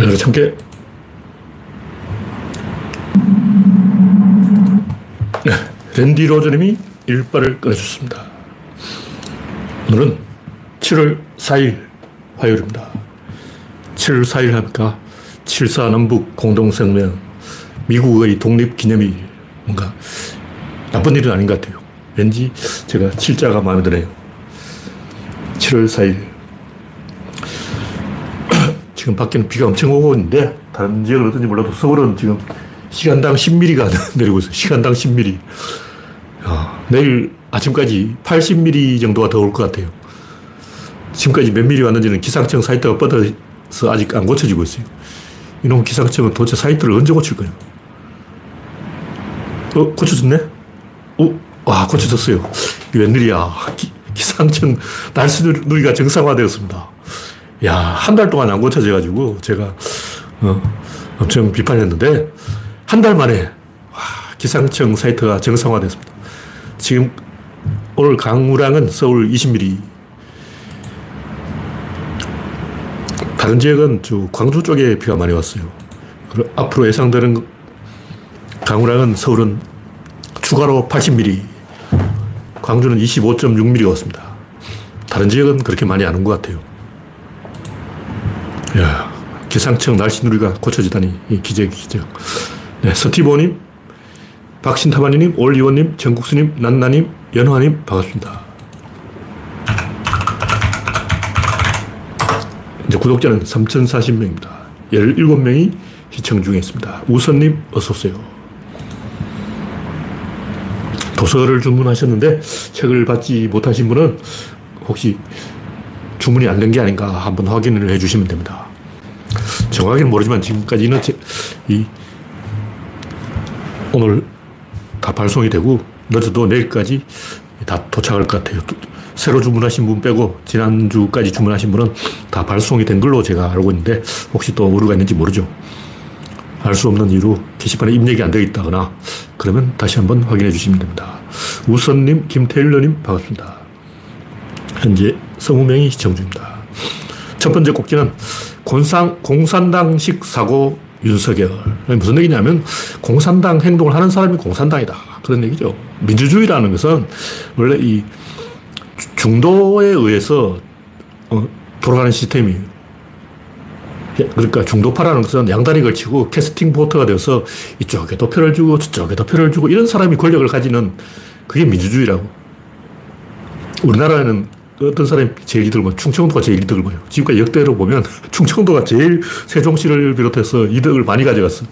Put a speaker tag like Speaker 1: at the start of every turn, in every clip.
Speaker 1: 네, 참깨. 네, 랜디 로저님이 일발을 꺼내주셨습니다. 오늘은 7월 4일 화요일입니다. 7월 4일 하니까 7사 남북 공동성명, 미국의 독립기념일, 뭔가 나쁜 일은 아닌 것 같아요. 왠지 제가 7자가 마음에 드네요. 7월 4일. 지금 밖에는 비가 엄청 오고 있는데, 다른 지역은 어떤지 몰라도 서울은 지금 시간당 10mm가 내리고 있어요. 시간당 10mm. 야, 내일 아침까지 80mm 정도가 더 올 것 같아요. 지금까지 몇 미리 왔는지는 기상청 사이트가 뻗어서 아직 안 고쳐지고 있어요. 이놈 기상청은 도대체 사이트를 언제 고칠 거예요? 어, 고쳐졌네? 어, 와, 고쳐졌어요. 웬일이야. 기, 기상청 날씨 누리가 정상화되었습니다. 야, 한 달 동안 안 고쳐져가지고 제가 어, 엄청 비판했는데 한 달 만에 와, 기상청 사이트가 정상화됐습니다. 지금 오늘 강우량은 서울 20mm. 다른 지역은 저 광주 쪽에 비가 많이 왔어요. 앞으로 예상되는 강우량은 서울은 추가로 80mm, 광주는 25.6mm가 왔습니다. 다른 지역은 그렇게 많이 안 온 것 같아요. 야, 기상청 날씨 누리가 고쳐지다니 기적이 기적. 네, 서티보님, 박신타마니님, 올리원님, 정국수님, 난나님, 연화님 반갑습니다. 이제 구독자는 3,040명입니다. 17명이 시청 중에 있습니다. 우선님, 어서오세요. 도서를 주문하셨는데 책을 받지 못하신 분은 혹시 주문이 안 된 게 아닌가 한번 확인을 해 주시면 됩니다. 정확히는 모르지만 지금까지는 이 오늘 다 발송이 되고 늦어도 내일까지 다 도착할 것 같아요. 새로 주문하신 분 빼고 지난주까지 주문하신 분은 다 발송이 된 걸로 제가 알고 있는데 혹시 또 오류가 있는지 모르죠. 알 수 없는 이유로 게시판에 입력이 안 되어 있다거나 그러면 다시 한번 확인해 주시면 됩니다. 우선님, 김태일러님 반갑습니다. 현재 20명이 시청 중입니다. 첫 번째 꼭지는 공산, 공산당식 사고 윤석열. 무슨 얘기냐면 공산당 행동을 하는 사람이 공산당이다. 그런 얘기죠. 민주주의라는 것은 원래 이 중도에 의해서 어, 돌아가는 시스템이에요. 그러니까 중도파라는 것은 양다리 걸치고 캐스팅 보트가 되어서 이쪽에도 표를 주고 저쪽에도 표를 주고 이런 사람이 권력을 가지는 그게 민주주의라고. 우리나라에는 어떤 사람이 제일 이득을 보면 충청도가 제일 이득을 봐요. 지금까지 역대로 보면 충청도가 제일 세종시를 비롯해서 이득을 많이 가져갔어.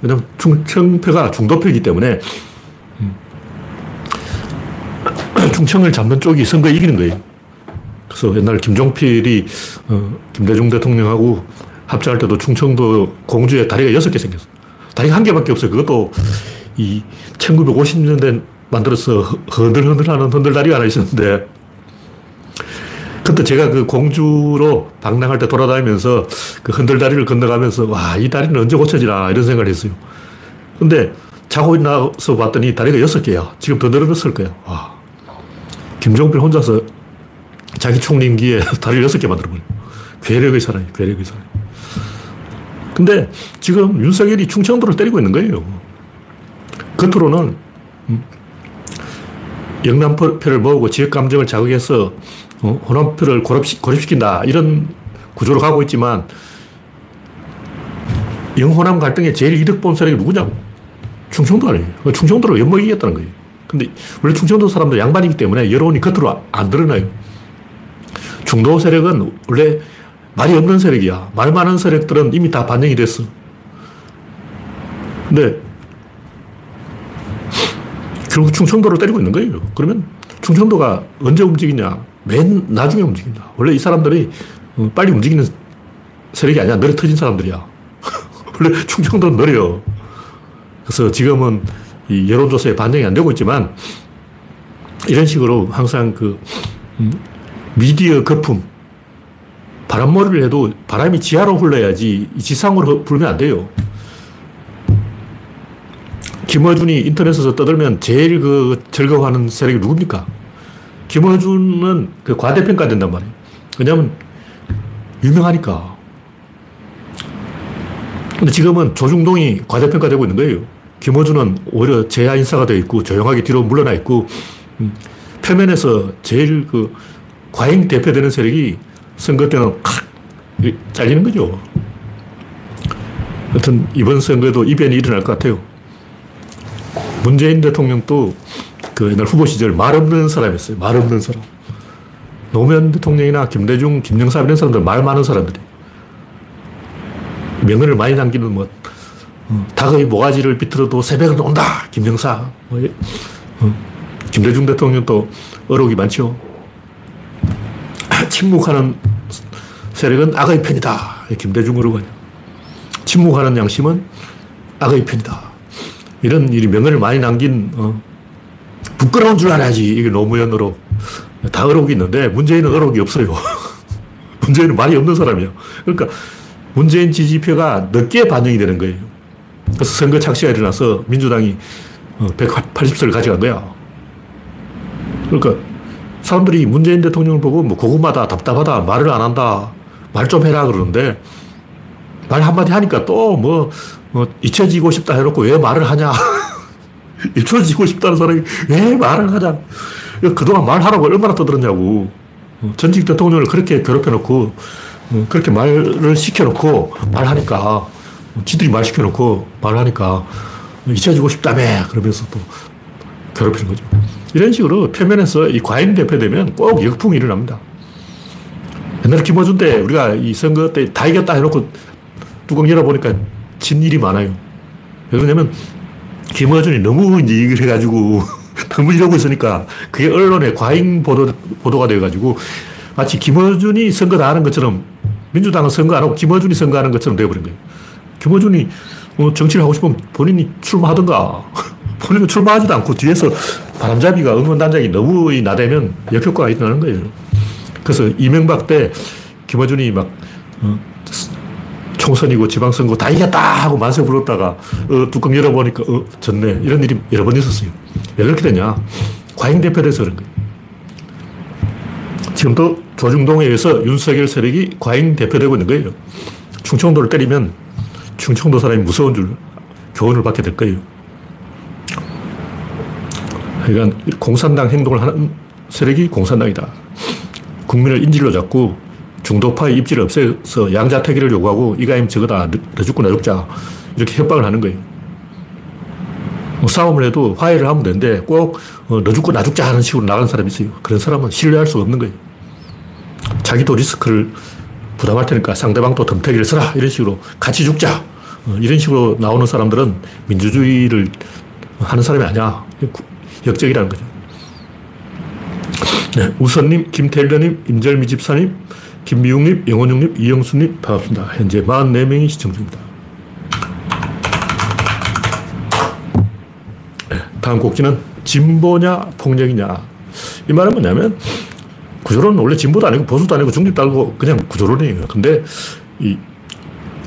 Speaker 1: 왜냐면 충청표가 중도표이기 때문에 음. 충청을 잡는 쪽이 선거에 이기는 거예요. 그래서 옛날 김종필이 어, 김대중 대통령하고 합작할 때도 충청도 공주에 다리가 여섯 개 생겼어. 다리가 한 개밖에 없어요. 그것도 이 1950년대 만들어서 흔들흔들하는 흔들다리가 하나 있었는데 그때 제가 그 공주로 방랑할 때 돌아다니면서 그 흔들다리를 건너가면서 와, 이 다리는 언제 고쳐지나 이런 생각을 했어요. 근데 자고 나서 봤더니 다리가 여섯 개야. 지금 더 늘어났을 거야. 와. 김종필 혼자서 자기 총림기에 다리를 여섯 개 만들어버려. 괴력의 사람이 괴력의 사람. 근데 지금 윤석열이 충청도를 때리고 있는 거예요. 겉으로는 음, 영남표를 모으고 지역 감정을 자극해서 어, 호남표를 고립시, 고립시킨다. 이런 구조로 가고 있지만 영호남 갈등에 제일 이득 본 세력이 누구냐고. 충청도 아니에요. 충청도를 엿먹이겠다는 거예요. 근데 원래 충청도 사람들 양반이기 때문에 여론이 겉으로 안 드러나요. 중도 세력은 원래 말이 없는 세력이야. 말 많은 세력들은 이미 다 반영이 됐어. 근데 결국 충청도를 때리고 있는 거예요. 그러면 충청도가 언제 움직이냐? 맨 나중에 움직인다. 원래 이 사람들이 어, 빨리 움직이는 세력이 아니야. 느려 터진 사람들이야. 원래 충청도는 느려. 그래서 지금은 이 여론조사에 반영이 안 되고 있지만 이런 식으로 항상 그 음, 미디어 거품 바람머리를 해도 바람이 지하로 흘러야지 지상으로 불면 안 돼요. 김어준이 인터넷에서 떠들면 제일 그 즐거워하는 세력이 누굽니까? 김어준은 그 과대평가된단 말이에요. 왜냐면 유명하니까. 근데 지금은 조중동이 과대평가되고 있는 거예요. 김어준은 오히려 제야 인사가 되어 있고 조용하게 뒤로 물러나 있고 음, 표면에서 제일 그 과잉 대표되는 세력이 선거 때는 칵 잘리는 거죠. 하여튼 이번 선거에도 이변이 일어날 것 같아요. 문재인 대통령도 그 옛날 후보 시절 말 없는 사람이었어요. 말 없는 사람. 노무현 대통령이나 김대중, 김영삼 이런 사람들 말 많은 사람들이. 명언을 많이 남기는 뭐, 어, 닭의 모가지를 비틀어도 새벽은 온다. 김영삼. 뭐, 어, 김대중 대통령도 어록이 많죠. 침묵하는 세력은 악의 편이다. 김대중 어록은. 침묵하는 양심은 악의 편이다. 이런 일이 명언을 많이 남긴, 어, 부끄러운 줄 알아야지. 이게 노무현 어록. 다 어록이 있는데 문재인은 어록이 없어요. 문재인은 말이 없는 사람이에요. 그러니까 문재인 지지표가 늦게 반영이 되는 거예요. 그래서 선거 착시가 일어나서 민주당이 180석을 어, 가져간 거야. 그러니까 사람들이 문재인 대통령을 보고 뭐 고구마다 답답하다 말을 안 한다 말 좀 해라 그러는데 말 한마디 하니까 또뭐 뭐 잊혀지고 싶다 해놓고 왜 말을 하냐 잊혀지고 싶다는 사람이 왜 말을 하냐 그동안 말하라고 얼마나 떠들었냐고 어, 전직 대통령을 그렇게 괴롭혀놓고 어, 그렇게 말을 시켜놓고 말하니까 지들이 말 시켜놓고 말하니까 잊혀지고 싶다며 그러면서 또 괴롭히는 거죠. 이런 식으로 표면에서 이 과잉 대표되면 꼭 역풍이 일어납니다. 옛날에 김어준 때 우리가 이 선거 때 다 이겼다 해놓고 뚜껑 열어보니까 진 일이 많아요. 왜 그러냐면 김어준이 너무 이제 얘기를 해가지고 너무 이러고 있으니까 그게 언론에 과잉 보도, 보도가 돼가지고 마치 김어준이 선거 다 하는 것처럼 민주당은 선거 안 하고 김어준이 선거하는 것처럼 되어버린 거예요. 김어준이 뭐 정치를 하고 싶으면 본인이 출마하든가 본인은 출마하지도 않고 뒤에서 바람잡이가 응원단장이 너무 나대면 역효과가 일어나는 거예요. 그래서 이명박 때 김어준이 막 어, 총선이고 지방선거 다 이겼다 하고 만세 불렀다가 어, 뚜껑 열어보니까 어, 졌네. 이런 일이 여러 번 있었어요. 왜 그렇게 되냐. 과잉 대표돼서 그런 거예요. 지금도 조중동에 의해서 윤석열 세력이 과잉 대표되고 있는 거예요. 충청도를 때리면 충청도 사람이 무서운 줄 교훈을 받게 될 거예요. 그러니까 공산당 행동을 하는 세력이 공산당이다. 국민을 인질로 잡고 중도파의 입지를 없애서 양자택일을 요구하고 아니면 저거다. 너 죽고 나 죽자. 이렇게 협박을 하는 거예요. 뭐 싸움을 해도 화해를 하면 되는데 꼭너 어, 죽고 나 죽자 하는 식으로 나가는 사람이 있어요. 그런 사람은 신뢰할 수가 없는 거예요. 자기도 리스크를 부담할 테니까 상대방도 덤태기를 써라. 이런 식으로 같이 죽자. 어, 이런 식으로 나오는 사람들은 민주주의를 하는 사람이 아니야. 역적이라는 거죠. 네, 우선님, 김태일님, 임절미 집사님, 김미웅님, 영원용님, 이영수님, 반갑습니다. 현재 44명이 시청 중입니다. 네, 다음 곡지는 진보냐, 폭력이냐. 이 말은 뭐냐면, 구조론은 원래 진보도 아니고 보수도 아니고 중립도 아니고 그냥 구조론이에요. 근데 이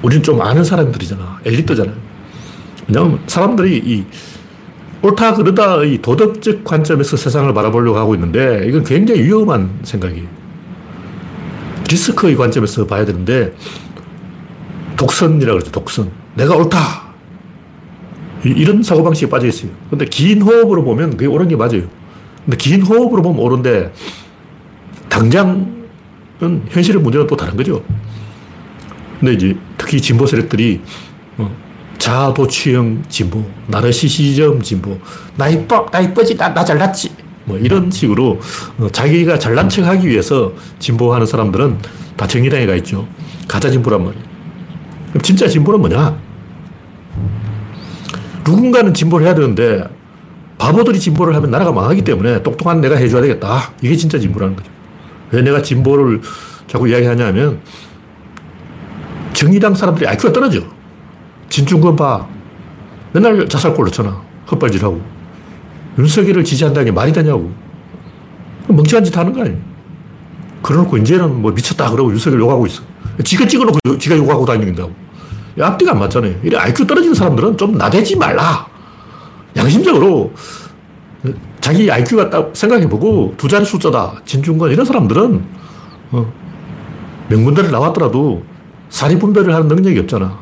Speaker 1: 우리는 좀 아는 사람들이잖아. 엘리트잖아. 왜냐하면 사람들이 이 옳다 그르다의 도덕적 관점에서 세상을 바라보려고 하고 있는데 이건 굉장히 위험한 생각이에요. 리스크의 관점에서 봐야 되는데 독선이라고 그러죠. 독선. 내가 옳다. 이런 사고방식에 빠져 있어요. 근데 긴 호흡으로 보면 그게 옳은 게 맞아요. 근데 긴 호흡으로 보면 옳은데 당장은 현실의 문제는 또 다른 거죠. 근데 이제 특히 진보 세력들이 어, 자도취형 진보, 나르시시즘 진보, 나 이뻐, 나 이쁘지, 나, 나 잘났지. 뭐 이런 식으로 어, 자기가 잘난 척 하기 위해서 진보하는 사람들은 다 정의당에 가 있죠. 가짜 진보란 말이에요. 그럼 진짜 진보는 뭐냐? 누군가는 진보를 해야 되는데 바보들이 진보를 하면 나라가 망하기 때문에 똑똑한 내가 해줘야 되겠다. 이게 진짜 진보라는 거죠. 왜 내가 진보를 자꾸 이야기하냐면 정의당 사람들이 IQ가 떨어져. 진중권 봐. 맨날 자살골 넣잖아. 헛발질하고. 윤석열을 지지한다는 게 말이 되냐고. 멍청한 짓 하는 거 아니에요. 그러놓고 이제는 뭐 미쳤다 그러고 윤석열 욕하고 있어. 지가 찍어놓고 지가 욕하고 다닌다고. 앞뒤가 안 맞잖아요. 이래 IQ 떨어지는 사람들은 좀 나대지 말라. 양심적으로 자기 IQ가 딱 생각해보고 두 자리 숫자다. 진중권 이런 사람들은 어, 명문대를 나왔더라도 사리분별을 하는 능력이 없잖아.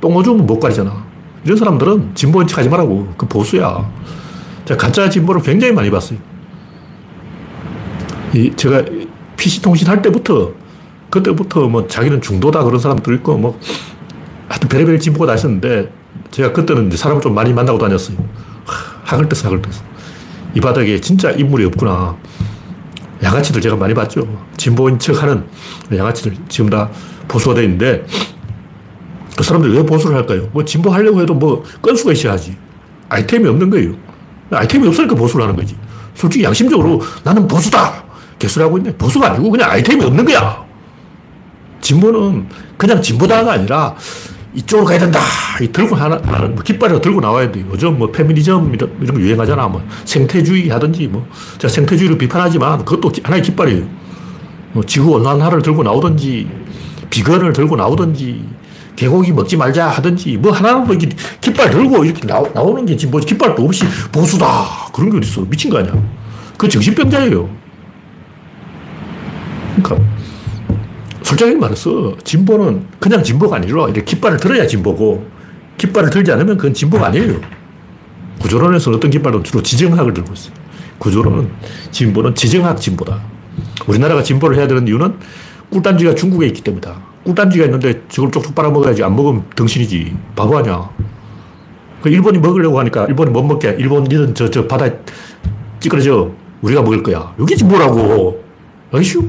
Speaker 1: 똥오줌은 못 가리잖아. 이런 사람들은 진보인 척 하지 말라고. 그 보수야. 제가 가짜 진보를 굉장히 많이 봤어요. 이, 제가 PC통신 할 때부터, 그때부터 뭐 자기는 중도다 그런 사람들 있고, 뭐, 하여튼 별의별 진보가 다 있었는데, 제가 그때는 사람을 좀 많이 만나고 다녔어요. 학을 뗐어, 학을 뗐어. 이 바닥에 진짜 인물이 없구나. 양아치들 제가 많이 봤죠. 진보인 척 하는 양아치들 지금 다 보수가 돼 있는데, 그 사람들이 왜 보수를 할까요? 뭐 진보하려고 해도 뭐 건수가 있어야지. 아이템이 없는 거예요. 아이템이 없으니까 보수를 하는 거지. 솔직히 양심적으로 나는 보수다! 개수라고 있네. 보수가 아니고 그냥 아이템이 없는 거야. 진보는 그냥 진보다가 아니라 이쪽으로 가야 된다. 이 들고 하나, 뭐 깃발을 들고 나와야 돼. 요즘 뭐 페미니즘 이런, 이런 거 유행하잖아. 뭐 생태주의 하든지 뭐. 제가 생태주의를 비판하지만 그것도 하나의 깃발이에요. 뭐 지구 온난화를 들고 나오든지 비건을 들고 나오든지 개고기 먹지 말자 하든지 뭐 하나는 뭐 이렇게 깃발 들고 이렇게 나, 나오는 게 지금 뭐 깃발도 없이 보수다 그런 게 어딨어. 미친 거 아니야. 그 정신병자예요. 그러니까 솔직하게 말해서 진보는 그냥 진보가 아니라 이렇게 깃발을 들어야 진보고 깃발을 들지 않으면 그건 진보가 아니에요. 구조론에서 어떤 깃발은 주로 지정학을 들고 있어요. 구조론은 진보는 지정학 진보다. 우리나라가 진보를 해야 되는 이유는 꿀단지가 중국에 있기 때문이다 꿀단지가 있는데 저걸 쪽쪽 빨아먹어야지. 안 먹으면 덩신이지. 바보 아니야. 그 일본이 먹으려고 하니까 일본이 못 먹게. 일본 니는 저, 저 바다에 찌그러져. 우리가 먹을 거야. 여기 진보라고. 아이슈.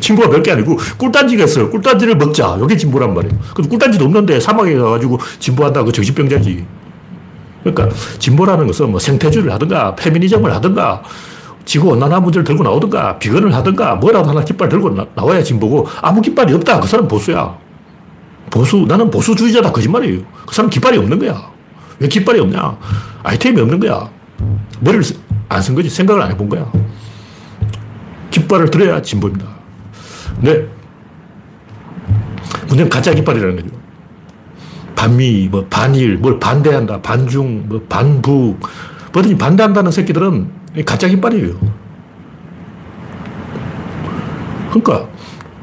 Speaker 1: 진보가 몇 개 아니고 꿀단지가 있어요. 꿀단지를 먹자. 여기 진보란 말이에요. 근데 꿀단지도 없는데 사막에 가가지고 진보한다고 정신병자지. 그러니까 진보라는 것은 뭐 생태주의를 하든가 페미니즘을 하든가 지구 온난화 문제를 들고 나오든가 비건을 하든가 뭐라도 하나 깃발 들고 나, 와야 진보고 아무 깃발이 없다. 그 사람 보수야. 보수, 나는 보수주의자다. 거짓말이에요. 그 사람 깃발이 없는 거야. 왜 깃발이 없냐? 아이템이 없는 거야. 머리를 안 쓴 거지. 생각을 안 해본 거야. 깃발을 들어야 진보입니다. 네. 문제는 가짜 깃발이라는 거죠. 반미, 뭐, 반일, 뭘 반대한다, 반중, 뭐, 반북. 뭐든지 반대한다는 새끼들은 가짜 깃발이에요. 그러니까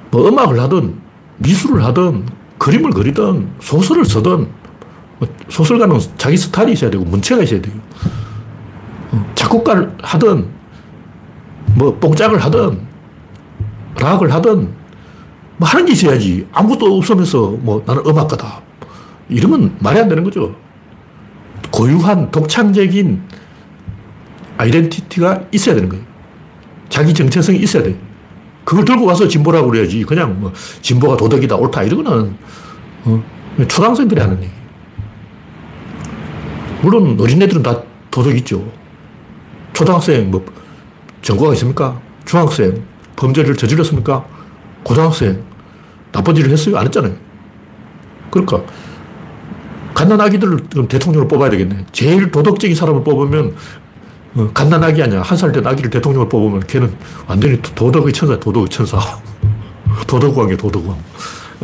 Speaker 1: 뭐 음악을 하든 미술을 하든 그림을 그리든 소설을 쓰든 뭐 소설가는 자기 스타일이 있어야 되고 문체가 있어야 돼요. 어, 작곡가를 하든 뭐 뽕짝을 하든 락을 하든 뭐 하는 게 있어야지. 아무것도 없으면서 뭐 나는 음악가다. 이러면 말이 안 되는 거죠. 고유한 독창적인 아이덴티티가 있어야 되는 거예요. 자기 정체성이 있어야 돼. 그걸 들고 와서 진보라고 그래야지. 그냥 뭐 진보가 도덕이다, 옳다, 이런 거는 어, 초등학생들이 하는 얘기. 물론 어린애들은 다 도덕 있죠. 초등학생 뭐 전과가 있습니까? 중학생 범죄를 저질렀습니까? 고등학생 나쁜 일을 했어요? 안 했잖아요. 그러니까 갓난 아기들을 대통령으로 뽑아야 되겠네. 제일 도덕적인 사람을 뽑으면 어, 갓난아기 아니야. 한 살 된 아기를 대통령을 뽑으면 걔는 완전히 도덕의 천사, 도덕의 천사. 도덕왕이야, 도덕왕.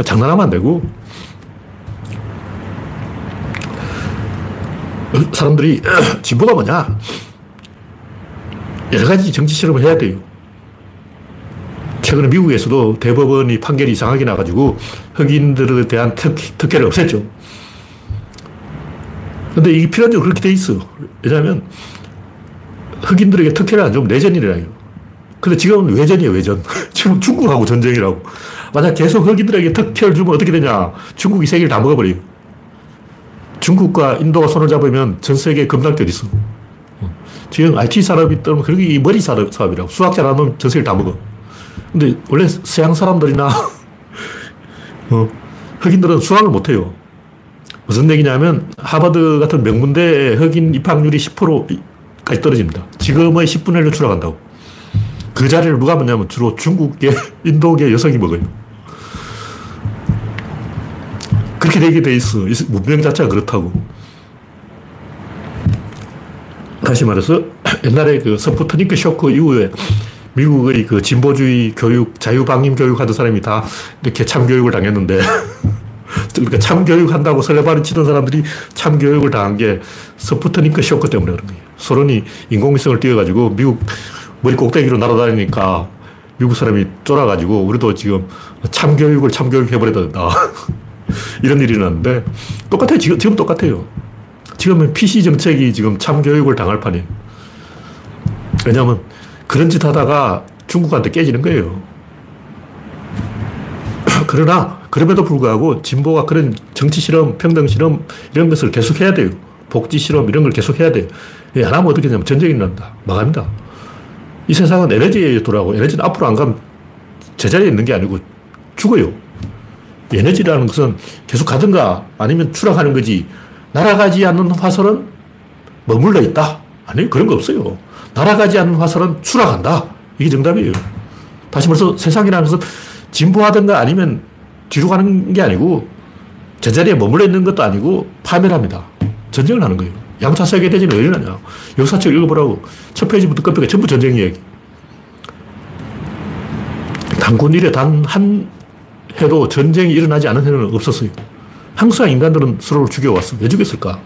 Speaker 1: 장난하면 안 되고. 사람들이 진보가 뭐냐? 여러 가지 정치 실험을 해야 돼요. 최근에 미국에서도 대법원이 판결이 이상하게 나가지고 흑인들에 대한 특, 특혜를 없앴죠. 근데 이게 필연적으로 그렇게 돼 있어. 왜냐하면 흑인들에게 특혜를 안 주면 내전이래요. 근데 지금은 외전이에요, 외전. 지금 중국하고 전쟁이라고. 만약 계속 흑인들에게 특혜를 주면 어떻게 되냐. 중국이 세계를 다 먹어버려요. 중국과 인도가 손을 잡으면 전 세계에 때 있어. 지금 IT 산업이 떠면 그게 머리 사업이라고. 수학 잘하면 전 세계를 다 먹어. 근데 원래 서양 사람들이나 어, 흑인들은 수학을 못해요. 무슨 얘기냐면 하버드 같은 명문대에 흑인 입학률이 10% 까지 떨어집니다. 지금의 10분의 1로 추락한다고. 그 자리를 누가 먹냐면 주로 중국계, 인도계 여성이 먹어요. 그렇게 되게 돼 있어. 문명 자체가 그렇다고. 다시 말해서 옛날에 그 스푸트니크 쇼크 이후에 미국의 그 진보주의 교육, 자유방임 교육 하던 사람이 다 이렇게 참교육을 당했는데 그러니까 참교육 한다고 설레발을 치던 사람들이 참교육을 당한 게 스푸트니크 쇼크 때문에 그런 거예요. 소련이 인공위성을 띄워가지고 미국 머리 꼭대기로 날아다니니까 미국 사람이 쫄아가지고 우리도 지금 참교육을 참교육 해버려야 된다. 이런 일이 일어났는데 똑같아요. 지금, 지금 똑같아요. 지금은 PC 정책이 지금 참교육을 당할 판이에요. 왜냐하면 그런 짓 하다가 중국한테 깨지는 거예요. 그러나 그럼에도 불구하고 진보가 그런 정치 실험, 평등 실험 이런 것을 계속 해야 돼요. 복지 실험 이런 걸 계속 해야 돼요. 안 하면 어떻게 되냐면 전쟁이 난다. 망합니다. 이 세상은 에너지에 돌아가고 에너지는 앞으로 안 가면 제자리에 있는 게 아니고 죽어요. 에너지라는 것은 계속 가든가 아니면 추락하는 거지. 날아가지 않는 화살은 머물러 있다. 아니, 그런 거 없어요. 날아가지 않는 화살은 추락한다. 이게 정답이에요. 다시 말해서 세상이라는 것은 진보하든가 아니면 뒤로 가는 게 아니고 제자리에 머물러 있는 것도 아니고 파멸합니다. 전쟁을 하는 거예요. 양차 세계대전이 왜 일어나냐. 역사책 읽어보라고. 첫 페이지부터 끝까지 전부 전쟁 이야기. 단군 일에 단 한 해도 전쟁이 일어나지 않은 해는 없었어요. 항상 인간들은 서로를 죽여왔어. 왜 죽였을까?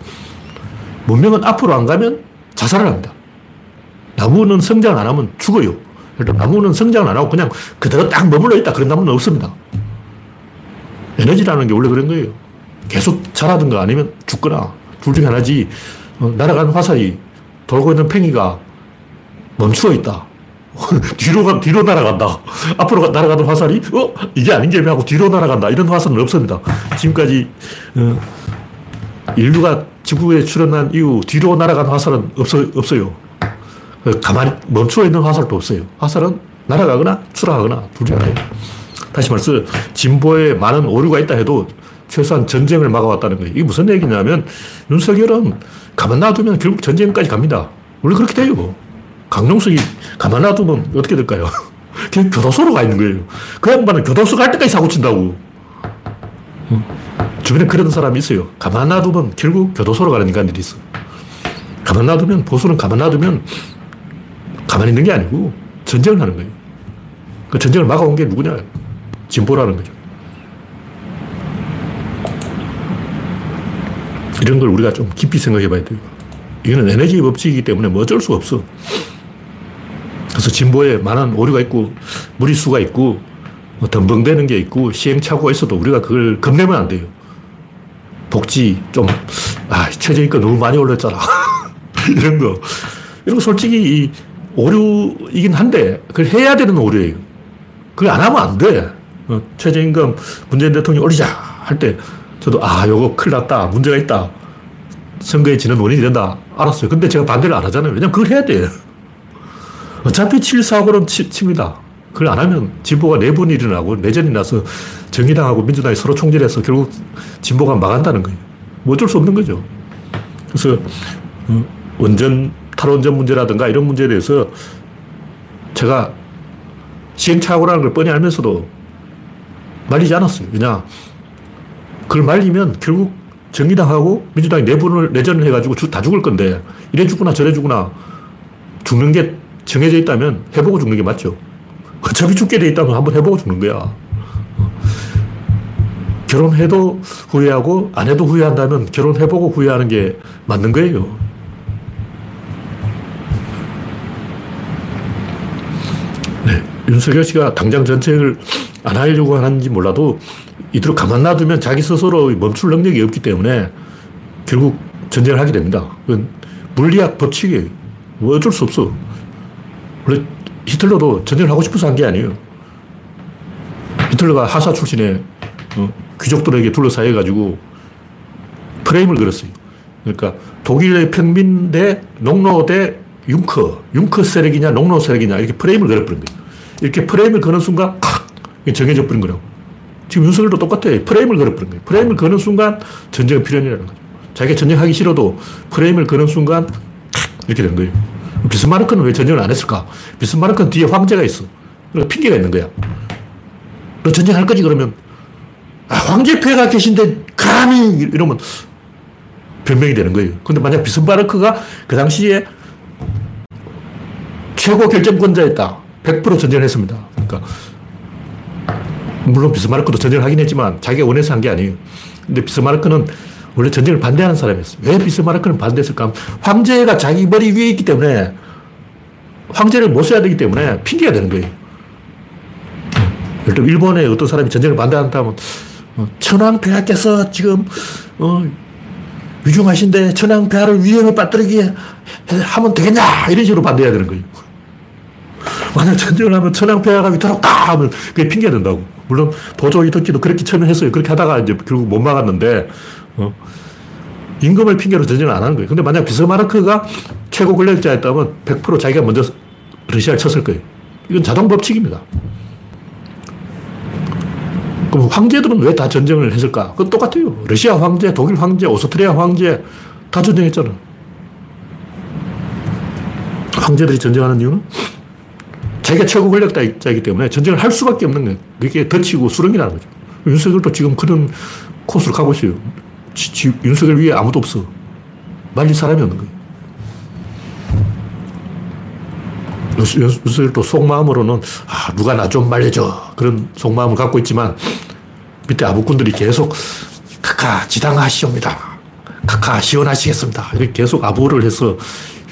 Speaker 1: 문명은 앞으로 안 가면 자살을 합니다. 나무는 성장 안 하면 죽어요. 그러니까 나무는 성장을 안 하고 그냥 그대로 딱 머물러 있다. 그런 나무는 없습니다. 에너지라는 게 원래 그런 거예요. 계속 자라든가 아니면 죽거나 둘 중에 하나지. 어, 날아가는 화살이 돌고 있는 팽이가 멈추어 있다. 뒤로 가, 뒤로 날아간다. 앞으로 날아가던 화살이, 어? 이게 아닌 게 하고 뒤로 날아간다. 이런 화살은 없습니다. 지금까지, 어, 인류가 지구에 출현한 이후 뒤로 날아간 화살은 없어, 없어요. 가만히 멈추어 있는 화살도 없어요. 화살은 날아가거나 추락하거나 둘 중에 하나예요. 다시 말해서 진보에 많은 오류가 있다 해도 최소한 전쟁을 막아왔다는 거예요. 이게 무슨 얘기냐면 윤석열은 가만 놔두면 결국 전쟁까지 갑니다. 원래 그렇게 돼요. 강용석이 가만 놔두면 어떻게 될까요? 그냥 교도소로 가 있는 거예요. 그 양반은 교도소 갈 때까지 사고 친다고. 주변에 그런 사람이 있어요. 가만 놔두면 결국 교도소로 가는 인간들이 있어. 가만 놔두면, 보수는 가만 놔두면 가만히 있는 게 아니고 전쟁을 하는 거예요. 그 전쟁을 막아온 게 누구냐? 진보라는 거죠. 이런 걸 우리가 좀 깊이 생각해 봐야 돼요. 이거는 에너지 법칙이기 때문에 뭐 어쩔 수가 없어. 그래서 진보에 많은 오류가 있고 무리수가 있고 뭐 덤벙대는 게 있고 시행착오가 있어도 우리가 그걸 겁내면 안 돼요. 복지 좀, 아, 최저임금 너무 많이 올렸잖아. 이런 거. 이런 거 솔직히 이 오류이긴 한데 그걸 해야 되는 오류예요. 그걸 안 하면 안 돼. 어, 최저임금 문재인 대통령이 올리자 할 때 저도 아, 요거 큰일 났다. 문제가 있다. 선거에 지는 원인이 된다. 알았어요. 근데 제가 반대를 안 하잖아요. 왜냐면 그걸 해야 돼. 어차피 7사고는 치, 칩니다. 그걸 안 하면 진보가 내분이 일어나고 내전이 나서 정의당하고 민주당이 서로 총질해서 결국 진보가 망한다는 거예요. 뭐 어쩔 수 없는 거죠. 그래서 어, 원전, 탈원전 문제라든가 이런 문제에 대해서 제가 시행착오라는 걸 뻔히 알면서도 말리지 않았어요. 왜냐. 그걸 말리면 결국 정의당하고 민주당이 내분을, 내전을 해가지고 다 죽을 건데 이래 죽거나 저래 죽거나 죽는 게 정해져 있다면 해보고 죽는 게 맞죠. 어차피 죽게 돼 있다면 한번 해보고 죽는 거야. 결혼해도 후회하고 안 해도 후회한다면 결혼해보고 후회하는 게 맞는 거예요. 네. 윤석열 씨가 당장 전쟁을 안 하려고 하는지 몰라도 이대로 가만 놔두면 자기 스스로 멈출 능력이 없기 때문에 결국 전쟁을 하게 됩니다. 물리학 법칙이에요. 뭐 어쩔 수 없어. 원래 히틀러도 전쟁을 하고 싶어서 한 게 아니에요. 히틀러가 하사 출신의 어, 귀족들에게 둘러싸여가지고 프레임을 걸었어요. 그러니까 독일의 평민 대 농노 대 융커, 융커 세력이냐 농노 세력이냐 이렇게 프레임을 걸어버린 거예요. 이렇게 프레임을 거는 순간 칵! 정해져 버린 거라고. 지금 윤석열도 똑같아요. 프레임을 걸어버린 거예요. 프레임을 거는 순간 전쟁은 필연이라는 거죠. 자기가 전쟁하기 싫어도 프레임을 거는 순간 이렇게 된 거예요. 비스마르크는 왜 전쟁을 안 했을까? 비스마르크는 뒤에 황제가 있어. 그러니까 핑계가 있는 거야. 너 전쟁할 거지? 그러면, 아, 황제폐가 계신데 감히! 이러면 변명이 되는 거예요. 근데 만약 비스마르크가 그 당시에 최고 결정권자였다. 100% 전쟁을 했습니다. 그러니까, 물론 비스마르크도 전쟁을 하긴 했지만 자기가 원해서 한 게 아니에요. 근데 비스마르크는 원래 전쟁을 반대하는 사람이었어요. 왜 비스마르크는 반대했을까? 황제가 자기 머리 위에 있기 때문에 황제를 못 써야 되기 때문에 핑계가 되는 거예요. 예를 들어 일본에 어떤 사람이 전쟁을 반대한다면 어, 천황 폐하께서 지금, 어, 위중하신데 천황 폐하를 위험에 빠뜨리기 하면 되겠냐? 이런 식으로 반대해야 되는 거예요. 만약 전쟁을 하면 천황폐하가 위태롭다 하면 그게 핑계가 된다고. 물론 도조 이덕기도 그렇게 처음에 했어요. 그렇게 하다가 이제 결국 못 막았는데, 어, 임금을 핑계로 전쟁을 안 하는 거예요. 근데 만약 비스마르크가 최고 권력자였다면 100% 자기가 먼저 러시아를 쳤을 거예요. 이건 자동 법칙입니다. 그럼 황제들은 왜 다 전쟁을 했을까? 그건 똑같아요. 러시아 황제, 독일 황제, 오스트리아 황제 다 전쟁했잖아. 황제들이 전쟁하는 이유는 자기가 최고 권력자이기 때문에 전쟁을 할 수밖에 없는 거예요. 그게 덧치고 수렁이라는 거죠. 윤석열도 지금 그런 코스로 가고 있어요. 지, 지, 윤석열 위에 아무도 없어. 말릴 사람이 없는 거예요. 윤석열도 속마음으로는 아, 누가 나 좀 말려줘. 그런 속마음을 갖고 있지만 밑에 아부꾼들이 계속 카카 지당하시옵니다. 카카 시원하시겠습니다. 이렇게 계속 아부를 해서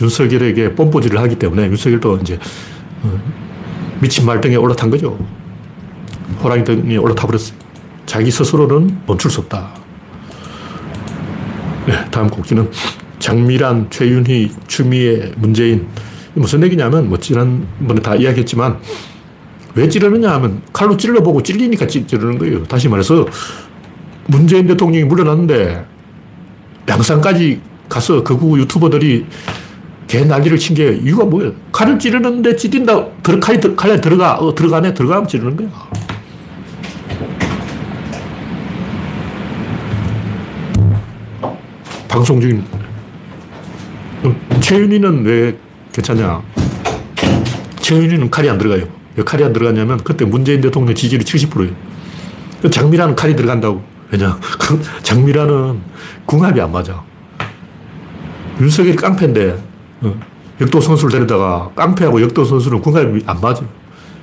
Speaker 1: 윤석열에게 뽐뿌질을 하기 때문에 윤석열도 이제 어, 미친 말등에 올라탄 거죠. 호랑이 등에 올라타 버렸어요. 자기 스스로는 멈출 수 없다. 네, 다음 곡기는 장미란, 최윤희, 추미애, 문재인. 무슨 얘기냐면, 뭐, 지난번에 다 이야기했지만, 왜 찌르느냐 하면 칼로 찔러보고 찔리니까 찌르는 거예요. 다시 말해서, 문재인 대통령이 물러났는데, 양산까지 가서 극우 유튜버들이 개 난리를 친 게 이유가 뭐예요? 칼을 찌르는데 찌른다. 칼이 칼에 들어가. 어, 들어가네. 들어가면 찌르는 거야. 방송 중인 최윤희는 왜 괜찮냐? 최윤희는 칼이 안 들어가요. 왜 칼이 안 들어가냐면 그때 문재인 대통령 지지율이 70%예요. 장미라는 칼이 들어간다고. 왜냐? 장미라는 궁합이 안 맞아. 윤석열이 깡패인데 어. 역도 선수를 데려다가 깡패하고 역도 선수는 궁합이 안 맞아요.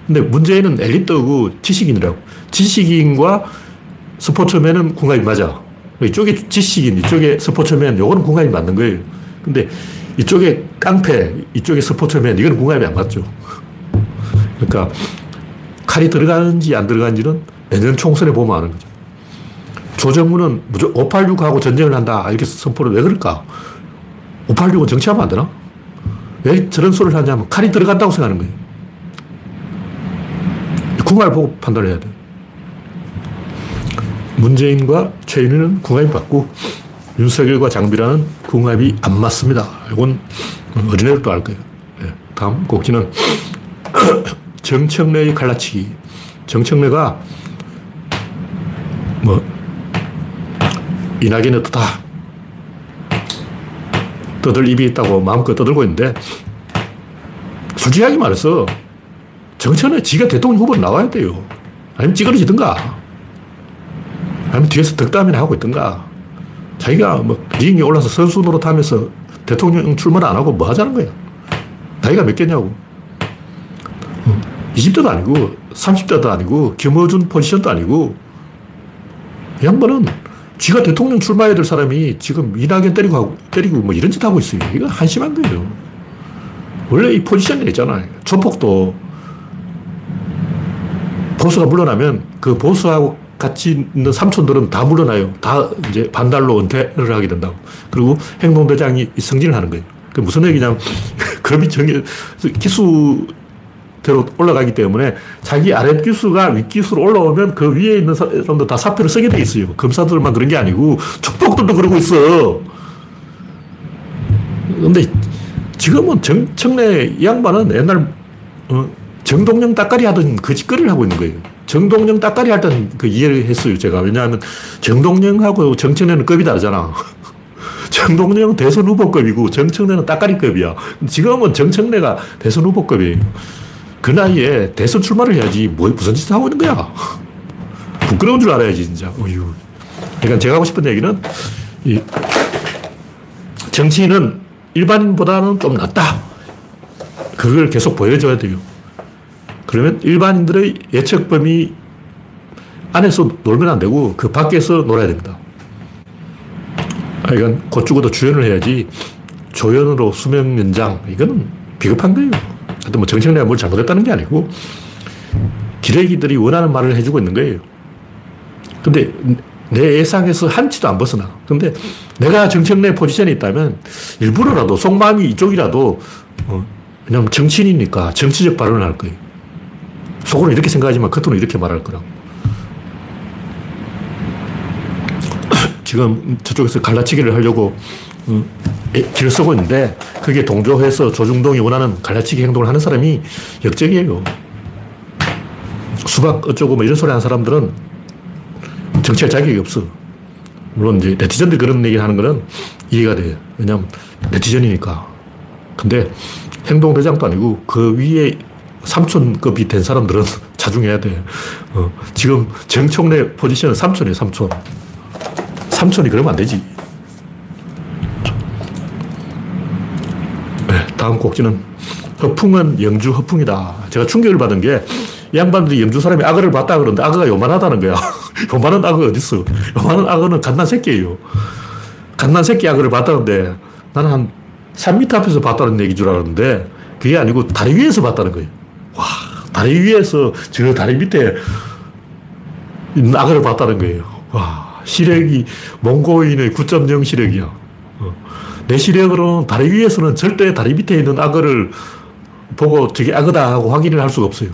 Speaker 1: 근데 문제는 엘리트고 지식인이라고. 지식인과 스포츠맨은 궁합이 맞아. 이쪽에 지식인, 이쪽에 스포츠맨, 요거는 궁합이 맞는 거예요. 근데 이쪽에 깡패, 이쪽에 스포츠맨, 이건 궁합이 안 맞죠. 그러니까 칼이 들어가는지 안 들어가는지는 내년 총선에 보면 아는 거죠. 조정무는 586하고 전쟁을 한다. 이렇게 선포를 왜 그럴까? 586은 정치하면 안 되나? 왜 저런 소리를 하냐면 칼이 들어간다고 생각하는 거예요. 궁합을 보고 판단을 해야 돼. 문재인과 최인희는 궁합이 맞고 윤석열과 장비라는 궁합이 안 맞습니다. 이건 어린애들도 알 거예요. 네. 다음 곡지는 정청래의 갈라치기. 정청래가 뭐 이낙연이 어다 떠들 입이 있다고 마음껏 떠들고 있는데 솔직하게 말해서 정천에 지가 대통령 후보로 나와야 돼요. 아니면 찌그러지든가. 아니면 뒤에서 덕담이나 하고 있든가. 자기가 뭐 링에 올라서 선수 노릇하면서 대통령 출마를 안 하고 뭐 하자는 거야. 나이가 몇 개냐고. 20대도 아니고 30대도 아니고 김어준 포지션도 아니고 이 양반은 지가 대통령 출마해야 될 사람이 지금 이낙연 때리고 하고, 때리고 뭐 이런 짓 하고 있어요. 이거 한심한 거예요. 원래 이 포지션이 있잖아요. 조폭도 보수가 물러나면 그 보수하고 같이 있는 삼촌들은 다 물러나요. 다 이제 반달로 은퇴를 하게 된다고. 그리고 행동대장이 승진을 하는 거예요. 그 무슨 얘기냐면 급이 정해, 기수 대로 올라가기 때문에 자기 아랫 기수가 윗 기수로 올라오면 그 위에 있는 사람들 다 사표를 쓰게 돼 있어요. 검사들만 그런 게 아니고 촉복들도 그러고 있어. 근데 지금은 정청래 이 양반은 옛날 어, 정동영 따까리 하던 그 짓거리를 하고 있는 거예요. 정동영 따까리 할 때는 그 이해를 했어요, 제가. 왜냐하면 정동영하고 정청래는 급이 다르잖아. 정동영 대선 후보급이고 정청래는 따까리급이야. 지금은 정청래가 대선 후보급이에요. 그 나이에 대선 출마를 해야지 뭐 무슨 짓을 하고 있는 거야. 부끄러운 줄 알아야지 진짜. 어휴. 그러니까 제가 하고 싶은 얘기는 이 정치인은 일반인보다는 좀 낫다. 그걸 계속 보여줘야 돼요. 그러면 일반인들의 예측 범위 안에서 놀면 안 되고 그 밖에서 놀아야 됩니다. 아, 이건 곧 죽어도 주연을 해야지 조연으로 수명 연장 이건 비겁한 거예요. 하여튼 뭐 정청래가 뭘 잘못했다는 게 아니고 기레기들이 원하는 말을 해주고 있는 거예요. 근데 내 예상에서 한치도 안 벗어나. 근데 내가 정청래 포지션에 있다면 일부러라도 속마음이 이쪽이라도 어, 왜냐면 정치인이니까 정치적 발언을 할 거예요. 속으로 이렇게 생각하지만 겉으로 이렇게 말할 거라고. 지금 저쪽에서 갈라치기를 하려고 어, 길을 쓰고 있는데 그게 동조해서 조중동이 원하는 갈라치기 행동을 하는 사람이 역적이에요. 수박 어쩌고 뭐 이런 소리 하는 사람들은 정치할 자격이 없어. 물론 이제 네티즌들 그런 얘기 하는 거는 이해가 돼. 왜냐면 네티즌이니까. 근데 행동대장도 아니고 그 위에 삼촌급이 된 사람들은 자중해야 돼. 어, 지금 정청래 포지션은 삼촌이에요, 삼촌. 삼촌이 그러면 안 되지. 다음 곡지는 허풍은 영주 허풍이다. 제가 충격을 받은 게 양반들이 영주 사람이 악어를 봤다 그러는데 악어가 요만하다는 거야. 요만한 악어 어딨어. 요만한 악어는 갓난 새끼예요. 갓난 새끼 악어를 봤다는데 나는 한 3m 앞에서 봤다는 얘기 줄 알았는데 그게 아니고 다리 위에서 봤다는 거예요. 와, 다리 위에서 저 다리 밑에 악어를 봤다는 거예요. 와, 시력이 몽고인의 9.0 시력이야. 어. 내 시력으로는 다리 위에서는 절대 다리 밑에 있는 악어를 보고 저게 악어다 하고 확인을 할 수가 없어요.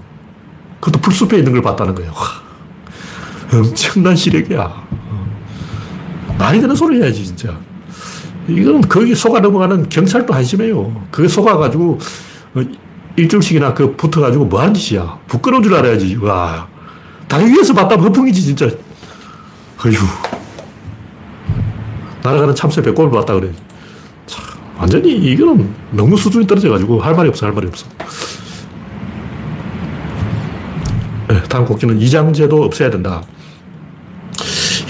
Speaker 1: 그것도 풀숲에 있는 걸 봤다는 거예요. 와, 엄청난 시력이야. 어. 말이 되는 소리 해야지, 진짜. 이건 거기 속아 넘어가는 경찰도 한심해요. 그게 속아가지고 어, 일주일씩이나 그 붙어가지고 뭐 하는 짓이야. 부끄러운 줄 알아야지. 와. 다리 위에서 봤다면 허풍이지, 진짜. 어휴. 날아가는 참새 배꼽을 봤다 그래. 참, 완전히 이거는 너무 수준이 떨어져가지고 할 말이 없어, 할 말이 없어. 네, 다음 곡지는 이장제도 없애야 된다.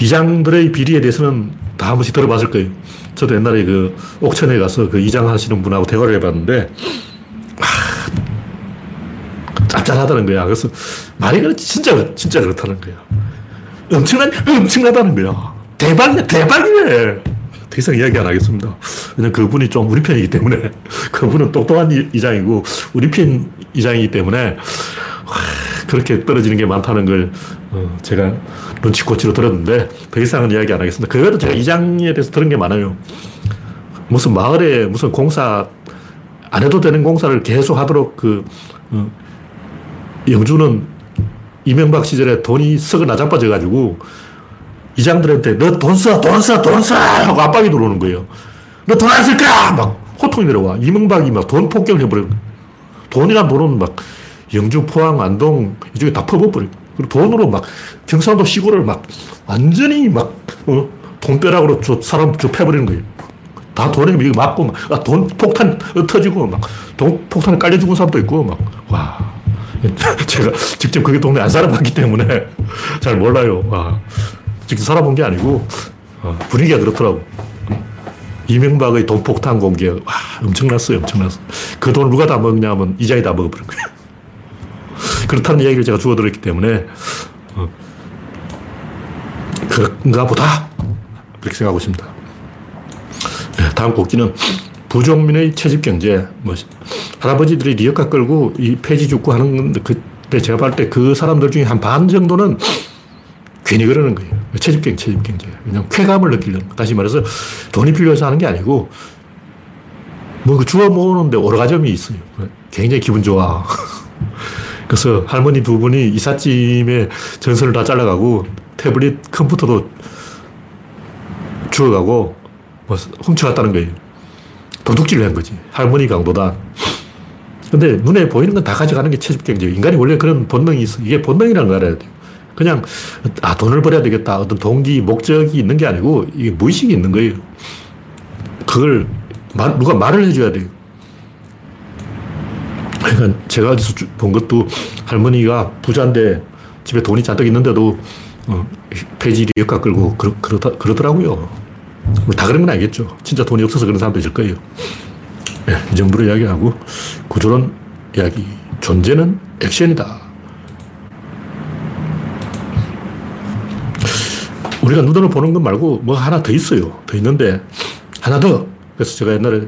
Speaker 1: 이장들의 비리에 대해서는 다 한 번씩 들어봤을 거예요. 저도 옛날에 그 옥천에 가서 그 이장 하시는 분하고 대화를 해봤는데, 아, 짭짤하다는 거야. 그래서 말이 진짜, 진짜 그렇다는 거야. 엄청난, 엄청나다는 거야. 대박이야, 대박이네. 더 이상 이야기 안 하겠습니다. 왜냐면 그분이 좀 우리 편이기 때문에. 그분은 똑똑한 이장이고, 우리 편 이장이기 때문에, 그렇게 떨어지는 게 많다는 걸 어, 제가 눈치코치로 들었는데 더 이상은 이야기 안 하겠습니다. 그 외에도 제가 이장에 대해서 들은 게 많아요. 무슨 마을에 무슨 공사 안 해도 되는 공사를 계속 하도록 그 어, 영주는 이명박 시절에 돈이 썩어 나자빠져가지고 이장들한테 너 돈 써, 돈 써, 돈 써! 하고 압박이 들어오는 거예요. 너쓸 거야! 막 호통이 내려와. 이명박이 막 돈 폭격을 해버려. 돈이란 돈은 막 영주, 포항, 안동 이쪽에 다 퍼버버려. 그리고 돈으로 막 경상도 시골을 막 완전히 막, 어, 돈벼락으로 저 사람 저 패버리는 거예요. 다 돈에 맞고 막, 아, 돈 폭탄 터지고 막, 돈 폭탄에 깔려 죽은 사람도 있고 막, 와. 제가 직접 그게 동네 안 살아봤기 때문에 잘 몰라요. 와. 직접 살아본 게 아니고, 어, 분위기가 그렇더라고. 이명박의 돈 폭탄 공개, 와, 엄청났어요, 엄청났어. 그 돈을 누가 다 먹냐면 이자이 다 먹어버린 거예요. 그렇다는 이야기를 제가 주워들었기 때문에 어, 그런가 보다 그렇게 생각하고 있습니다. 네, 다음 곡지는 부족민의 채집경제. 뭐 할아버지들이 리어카 끌고 이 폐지 죽고 하는 건데 그때 제가 봤을 때 그 사람들 중에 한 반 정도는 괜히 그러는 거예요. 채집경, 채집경제. 그냥 쾌감을 느끼려는 거. 다시 말해서 돈이 필요해서 하는 게 아니고 뭐 주워 모으는데 오르가점이 있어요. 굉장히 기분 좋아. 그래서 할머니 두 분이 이삿짐에 전선을 다 잘라가고 태블릿 컴퓨터도 주워가고 뭐 훔쳐갔다는 거예요. 도둑질을 한 거지. 할머니 강도다. 근데 눈에 보이는 건 다 가져가는 게 채집경제. 인간이 원래 그런 본능이 있어. 이게 본능이라는 걸 알아야 돼요. 그냥, 아, 돈을 벌어야 되겠다. 어떤 동기, 목적이 있는 게 아니고, 이게 무의식이 있는 거예요. 그걸 말, 누가 말을 해줘야 돼요. 그러니까 제가 어디서 본 것도 할머니가 부자인데 집에 돈이 잔뜩 있는데도 어, 폐지 리어카 끌고 그러, 그러다, 그러더라고요. 다 그런 건 아니겠죠. 진짜 돈이 없어서 그런 사람도 있을 거예요. 네, 이 정도로 이야기하고 구조론 이야기. 존재는 액션이다. 우리가 눈으로 보는 것 말고 뭐 하나 더 있어요. 더 있는데 하나 더. 그래서 제가 옛날에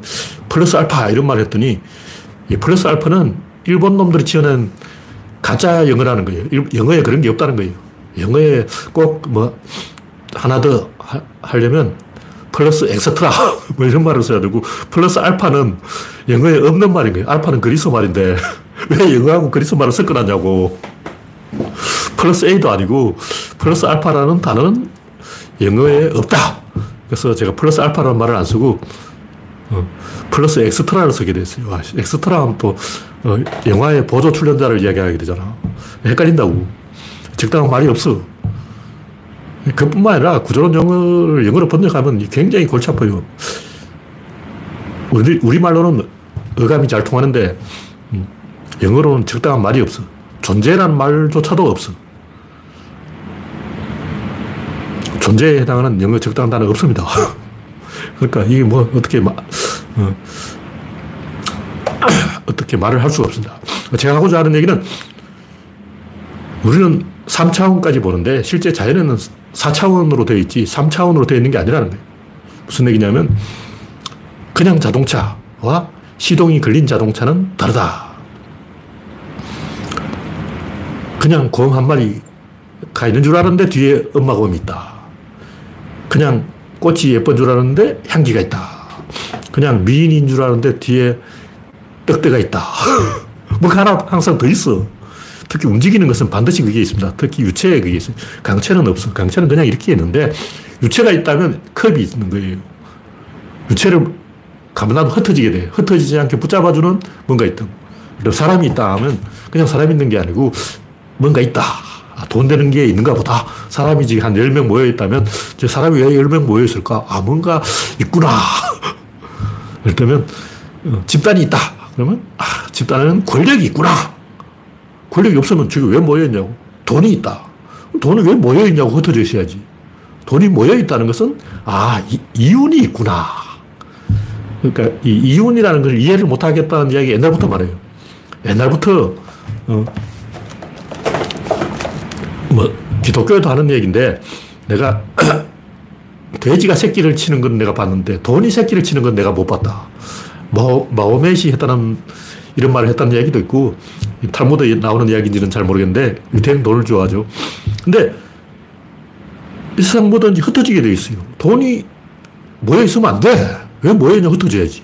Speaker 1: 플러스 알파 이런 말 했더니 이 플러스 알파는 일본 놈들이 지어낸 가짜 영어라는 거예요. 영어에 그런 게 없다는 거예요. 영어에 꼭 뭐 하나 더 하려면 plus extra 뭐 이런 말을 써야 되고 플러스 알파는 영어에 없는 말인 거예요. 알파는 그리스 말인데 왜 영어하고 그리스 말을 섞어놨냐고. plus A도 아니고 플러스 알파라는 단어는 영어에 없다. 그래서 제가 플러스 알파라는 말을 안 쓰고 어, 플러스 엑스트라를 쓰게 됐어요. 아, 엑스트라 하면 또 어, 영화의 보조 출연자를 이야기하게 되잖아. 헷갈린다고. 적당한 말이 없어. 그뿐만 아니라 구조론 영어를 영어로 번역하면 굉장히 골치 아파요. 우리, 우리말로는 어감이 잘 통하는데 음, 영어로는 적당한 말이 없어. 존재라는 말조차도 없어. 존재에 해당하는 영어 적당한 단어가 없습니다. 그러니까 이게 뭐 어떻게 마, 어, 어떻게 말을 할 수가 없습니다. 제가 하고자 하는 얘기는 우리는 3차원까지 보는데 실제 자연에는 4차원으로 되어 있지 3차원으로 되어 있는 게 아니라는 거예요. 무슨 얘기냐면 그냥 자동차와 시동이 걸린 자동차는 다르다. 그냥 곰 한 마리가 있는 줄 알았는데 뒤에 엄마 곰이 있다. 그냥 꽃이 예쁜 줄 알았는데 향기가 있다. 그냥 미인인 줄 알았는데 뒤에 떡대가 있다. 뭐가 하나 항상 더 있어. 특히 움직이는 것은 반드시 그게 있습니다. 특히 유체에 그게 있어요. 강체는 없어. 강체는 그냥 이렇게 있는데 유체가 있다면 컵이 있는 거예요. 유체를 가만놔도 흩어지게 돼. 흩어지지 않게 붙잡아주는 뭔가 있다. 사람이 있다 하면 그냥 사람이 있는 게 아니고 뭔가 있다. 아, 돈 되는 게 있는가 보다. 사람이 지금 한 10명 모여 있다면 저 사람이 왜 10명 모여 있을까? 아, 뭔가 있구나. 그렇다면 어, 집단이 있다. 그러면 아, 집단에는 권력이 있구나. 권력이 없으면 지금 왜 모여 있냐고. 돈이 있다. 돈이 왜 모여 있냐고 흩어져 있어야지. 돈이 모여 있다는 것은 아, 이, 이윤이 있구나. 그러니까 이 이윤이라는 걸 이해를 못 하겠다는 이야기 옛날부터 말해요. 옛날부터 어, 뭐 기독교에도 하는 얘기인데 내가 돼지가 새끼를 치는 건 내가 봤는데 돈이 새끼를 치는 건 내가 못 봤다. 마오, 마오멧이 했다는 이런 말을 했다는 이야기도 있고 탈무드에 나오는 이야기인지는 잘 모르겠는데 유태인 돈을 좋아하죠. 근데 이 세상 뭐든지 흩어지게 돼 있어요. 돈이 모여 있으면 안 돼. 왜 모여 있냐 흩어져야지.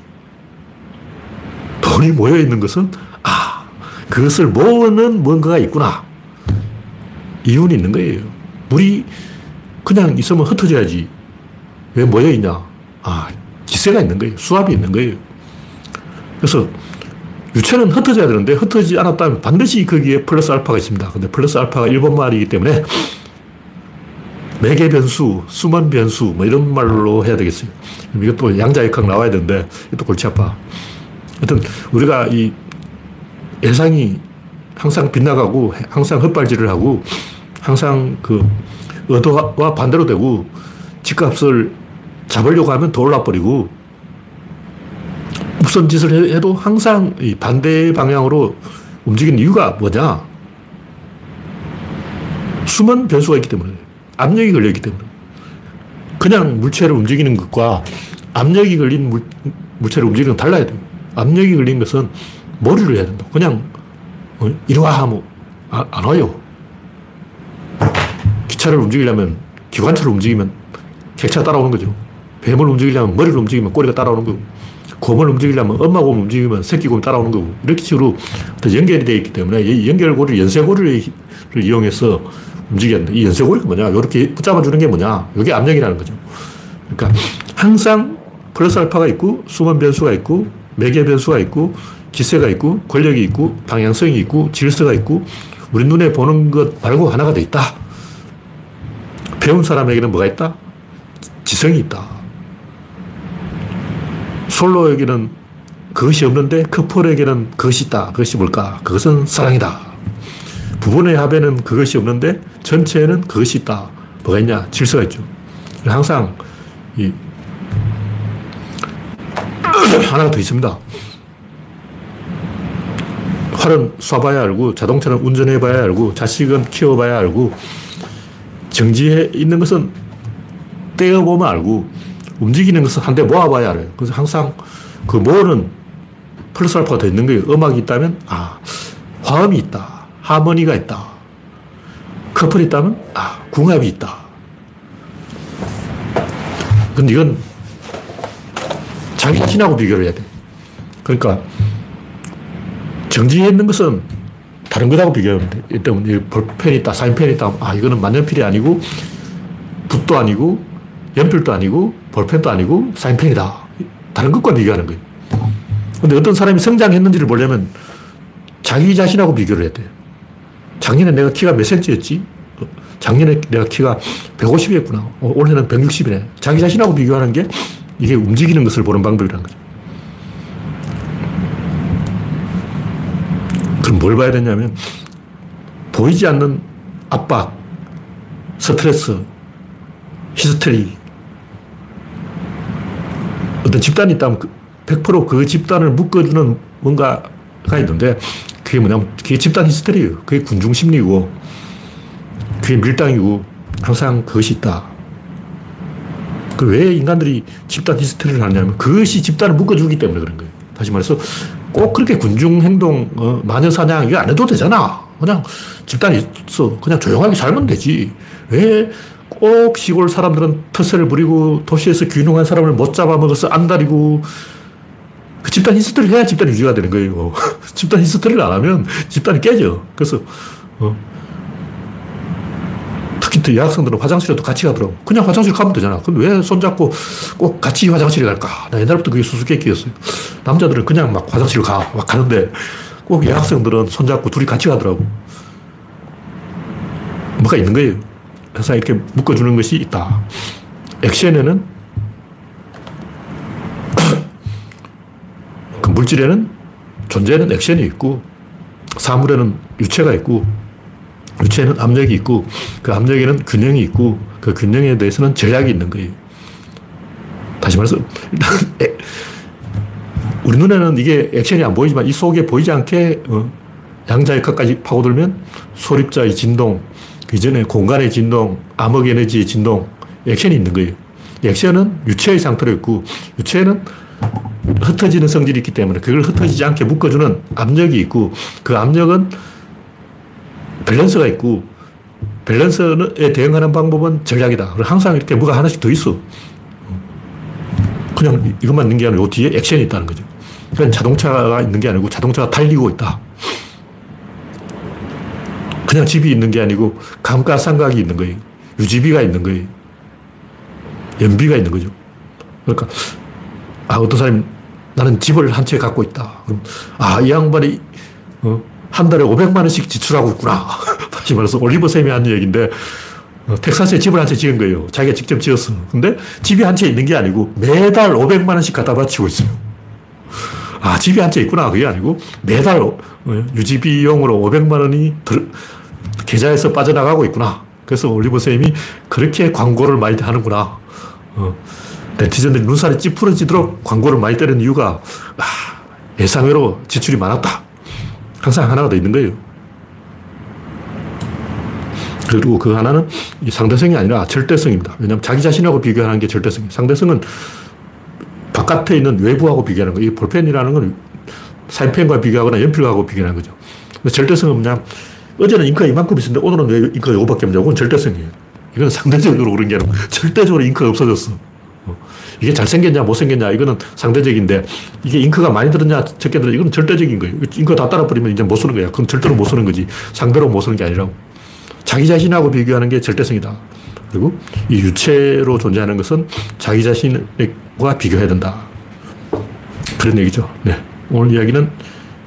Speaker 1: 돈이 모여 있는 것은 아 그것을 모으는 뭔가가 있구나. 이윤이 있는 거예요. 물이 그냥 있으면 흩어져야지. 왜 모여있냐? 아, 기세가 있는 거예요. 수압이 있는 거예요. 그래서 유체는 흩어져야 되는데 흩어지지 않았다면 반드시 거기에 플러스 알파가 있습니다. 근데 플러스 알파가 일본 말이기 때문에 매개 변수, 수만 변수, 뭐 이런 말로 해야 되겠어요. 이것도 양자역학 나와야 되는데 이것도 골치 아파. 하여튼 우리가 이 예상이 항상 빗나가고 항상 헛발질을 하고 항상 그 의도와 반대로 되고 집값을 잡으려고 하면 더 올라버리고 무슨 짓을 해도 항상 반대 방향으로 움직이는 이유가 뭐냐? 숨은 변수가 있기 때문에 압력이 걸려있기 때문에 그냥 물체를 움직이는 것과 압력이 걸린 물, 물체를 움직이는 건 달라야 돼요. 압력이 걸린 것은 머리를 해야 된다. 그냥 어? 이리 와 하면 안, 안 와요. 기차를 움직이려면 기관차를 움직이면 객차가 따라오는 거죠. 뱀을 움직이려면 머리를 움직이면 꼬리가 따라오는 거고 곰을 움직이려면 엄마 곰을 움직이면 새끼 곰이 따라오는 거고 이렇게 식으로 연결이 되어 있기 때문에 이 연결고리를 연쇄고리를 이용해서 움직였는데 이 연쇄고리가 뭐냐 이렇게 붙잡아주는 게 뭐냐 이게 압력이라는 거죠. 그러니까 항상 플러스 알파가 있고 수만 변수가 있고 매개 변수가 있고 기세가 있고 권력이 있고 방향성이 있고 질서가 있고 우리 눈에 보는 것 말고 하나가 더 있다. 배운 사람에게는 뭐가 있다? 지성이 있다. 솔로에게는 그것이 없는데 커플에게는 그것이 있다. 그것이 뭘까? 그것은 사랑이다. 부분의 합에는 그것이 없는데 전체에는 그것이 있다. 뭐가 있냐? 질서가 있죠. 항상 이 하나가 더 있습니다. 활은 쏴봐야 알고, 자동차는 운전해봐야 알고, 자식은 키워봐야 알고, 정지해 있는 것은 떼어보면 알고 움직이는 것은 한대 모아봐야 알아요. 그래서 항상 그 모으는 플러스 알파가 더 있는 거예요. 음악이 있다면, 아, 화음이 있다. 하모니가 있다. 커플이 있다면, 아, 궁합이 있다. 근데 이건 자기 자신하고 비교를 해야 돼. 그러니까 정지해 있는 것은 다른 것하고 비교하면 돼. 일단 볼펜이 있다, 사인펜이 있다. 아, 이거는 만년필이 아니고, 붓도 아니고, 연필도 아니고, 볼펜도 아니고, 사인펜이다. 다른 것과 비교하는 거예요. 근데 어떤 사람이 성장했는지를 보려면 자기 자신하고 비교를 해야 돼요. 작년에 내가 키가 몇 센치였지? 작년에 내가 키가 150이었구나. 어, 올해는 160이네. 자기 자신하고 비교하는 게 이게 움직이는 것을 보는 방법이라는 거죠. 그럼 뭘 봐야 되냐면 보이지 않는 압박, 스트레스, 히스테리. 어떤 집단이 있다면 100%그 그 집단을 묶어주는 뭔가가 있는데 그게 뭐냐면 그게 집단 히스테리예요. 그게 군중 심리고 그게 밀당이고 항상 그것이 있다. 그 왜 인간들이 집단 히스테리를 하냐면 그것이 집단을 묶어주기 때문에 그런 거예요. 다시 말해서 꼭 그렇게 군중 행동, 어, 마녀 사냥 이거 안 해도 되잖아. 그냥 집단이 있어. 그냥 조용하게 살면 되지. 왜 꼭 시골 사람들은 터세를 부리고 도시에서 귀농한 사람을 못 잡아먹어서 안달이고 그 집단 히스테리를 해야 집단이 유지가 되는 거예요. 집단 히스테리를 안 하면 집단이 깨져. 그래서 어, 특히 또 여학생들은 화장실에도 같이 가더라고. 그냥 화장실 가면 되잖아. 근데 왜 손잡고 꼭 같이 화장실에 갈까? 나 옛날부터 그게 수수께끼였어요. 남자들은 그냥 막 화장실 가, 막 가는데 꼭 여학생들은 손잡고 둘이 같이 가더라고. 뭐가 있는 거예요. 항상 이렇게 묶어주는 것이 있다. 액션에는 그 물질에는 존재에는 액션이 있고 사물에는 유체가 있고 유체에는 압력이 있고 그 압력에는 균형이 있고 그 균형에 대해서는 전략이 있는 거예요. 다시 말해서 우리 눈에는 이게 액션이 안 보이지만 이 속에 보이지 않게 어, 양자의 컷까지 파고들면 소립자의 진동, 그 이전에 공간의 진동, 암흑 에너지의 진동, 액션이 있는 거예요. 액션은 유체의 상태로 있고 유체는 흩어지는 성질이 있기 때문에 그걸 흩어지지 않게 묶어주는 압력이 있고 그 압력은 밸런스가 있고 밸런스에 대응하는 방법은 전략이다. 항상 이렇게 뭐가 하나씩 더 있어. 그냥 이것만 있는 게 아니고 뒤에 액션이 있다는 거죠. 그냥 자동차가 있는 게 아니고 자동차가 달리고 있다. 그냥 집이 있는 게 아니고 감가상각이 있는 거예요. 유지비가 있는 거예요. 연비가 있는 거죠. 그러니까 아 어떤 사람이 나는 집을 한 채 갖고 있다. 그럼 아이 양반이 어, 한 달에 500만 원씩 지출하고 있구나. 다시 말해서 올리버 쌤이 한 얘기인데 어, 텍사스에 집을 한 채 지은 거예요. 자기가 직접 지었어. 근데 집이 한 채 있는 게 아니고 매달 500만 원씩 갖다 바치고 있어요. 아, 집이 한 채 있구나. 그게 아니고 매달 어, 유지비용으로 500만 원이 들, 계좌에서 빠져나가고 있구나. 그래서 올리버 쌤이 그렇게 광고를 많이 하는구나. 어, 네티즌들이 눈살이 찌푸러지도록 광고를 많이 때리는 이유가 아, 예상외로 지출이 많았다. 항상 하나가 더 있는 거예요. 그리고 그 하나는 상대성이 아니라 절대성입니다. 왜냐하면 자기 자신하고 비교하는 게 절대성. 상대성은 바깥에 있는 외부하고 비교하는 거예요. 이 볼펜이라는 건 사인펜과 비교하거나 연필하고 비교하는 거죠. 절대성은 뭐냐. 어제는 잉크가 이만큼 있었는데 오늘은 왜 잉크가 이거밖에 없냐. 그건 절대성이에요. 이건 상대적으로 그런 게 아니고 절대적으로 잉크가 없어졌어. 이게 잘생겼냐, 못생겼냐, 이거는 상대적인데, 이게 잉크가 많이 들었냐, 적게 들었냐, 이건 절대적인 거예요. 잉크 다 따라버리면 이제 못 쓰는 거야. 그럼 절대로 못 쓰는 거지. 상대로 못 쓰는 게 아니라고. 자기 자신하고 비교하는 게 절대성이다. 그리고 이 유체로 존재하는 것은 자기 자신과 비교해야 된다. 그런 얘기죠. 네. 오늘 이야기는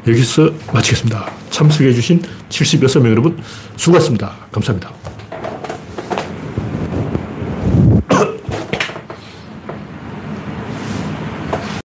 Speaker 1: 여기서 마치겠습니다. 참석해주신 76명 여러분 수고하셨습니다. 감사합니다.